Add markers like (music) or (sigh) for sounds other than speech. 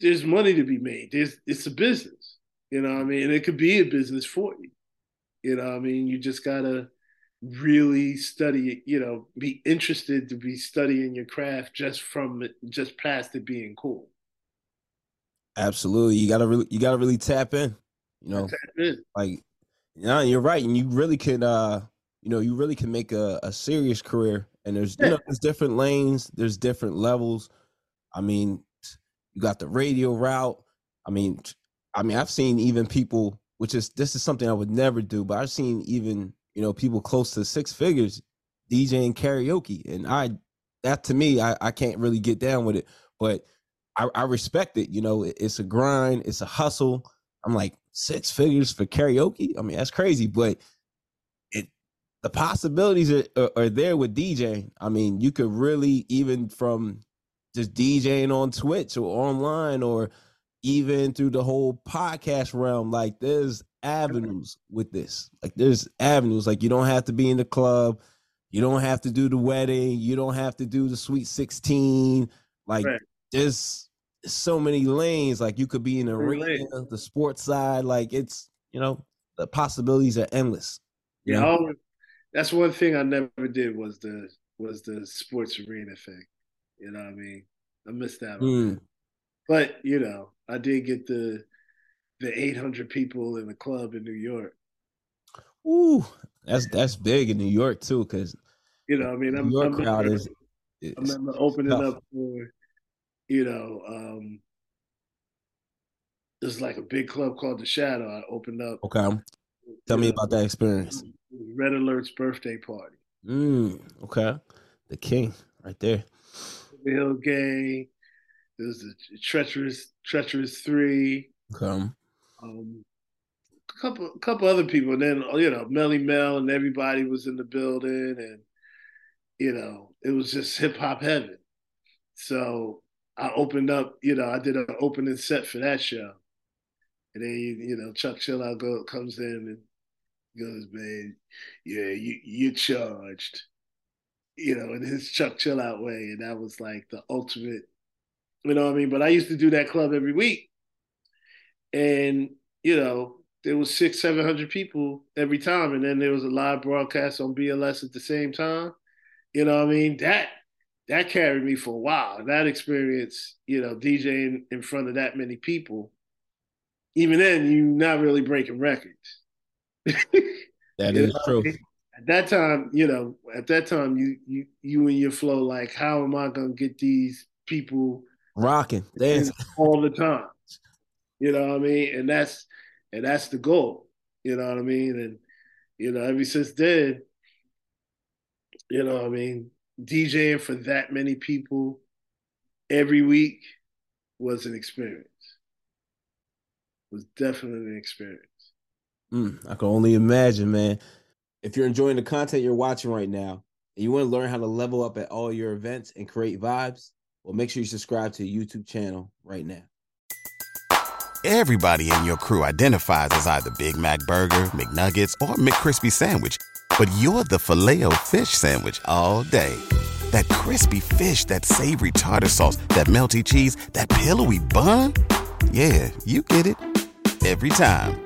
there's money to be made. There's it's a business, you know. what I mean, and it could be a business for you. You know, what I mean, you just gotta really study it. You know, be interested to be studying your craft just from just past it being cool. Absolutely, you gotta really, you gotta really tap in. You know, in. like, yeah, you're right, and you really could, uh, you know, you really can make a, a serious career. And there's, you know, there's different lanes, there's different levels. I mean, you got the radio route. I mean, I mean, I've seen even people, which is this is something I would never do, but I've seen even you know people close to six figures DJing karaoke, and I that to me, I, I can't really get down with it, but I, I respect it. You know, it- it's a grind, it's a hustle. I'm like six figures for karaoke. I mean, that's crazy, but it the possibilities are, are, are there with DJing. I mean, you could really even from just DJing on Twitch or online or even through the whole podcast realm. Like there's avenues with this. Like there's avenues. Like you don't have to be in the club. You don't have to do the wedding. You don't have to do the sweet 16. Like Right. there's so many lanes. Like you could be in the arena, lanes. the sports side. Like it's, you know, the possibilities are endless. you Yeah, know? Always- that's one thing I never did was the was the sports arena thing. You know what I mean? I missed out Mm. that. But you know, I did get the the 800 people in the club in New York. Ooh, that's that's big in New York too, because You know, I mean, I'm, New York I'm crowd remember- is. I remember opening tough. up for, you know, um, there's like a big club called The Shadow. I opened up. Okay, tell me know, about that experience. Red Alert's birthday party. Mm, okay, the king right there. The Hill Gang. There's the treacherous, treacherous three. Okay, Um, a couple, a couple other people, and then you know, Melle Mel and everybody was in the building, and you know, it was just hip hop heaven. So I opened up, you know, I did an opening set for that show, and then you, you know, Chuck Chillout go comes in and goes, man, yeah, you you charged, you know, in his Chuck Chillout way, and that was like the ultimate, you know what I mean? But I used to do that club every week, and you know, there was six, seven hundred people every time, and then there was a live broadcast on BLS at the same time. You know what I mean? That that carried me for a while. That experience, you know, DJing in front of that many people, even then, you're not really breaking records. (laughs) that is know, true. At that time, you know, at that time, you you you and your flow, like, how am I gonna get these people Rocking, dancing. all the time? You know what I mean? And that's and that's the goal. You know what I mean? And you know, ever since then, you know, what I mean, DJing for that many people every week was an experience. Was definitely an experience. Mm, I can only imagine, man. If you're enjoying the content you're watching right now, and you want to learn how to level up at all your events and create vibes, well, make sure you subscribe to the YouTube channel right now. Everybody in your crew identifies as either Big Mac Burger, McNuggets, or McCrispy Sandwich. But you're the filet fish Sandwich all day. That crispy fish, that savory tartar sauce, that melty cheese, that pillowy bun. Yeah, you get it. Every time.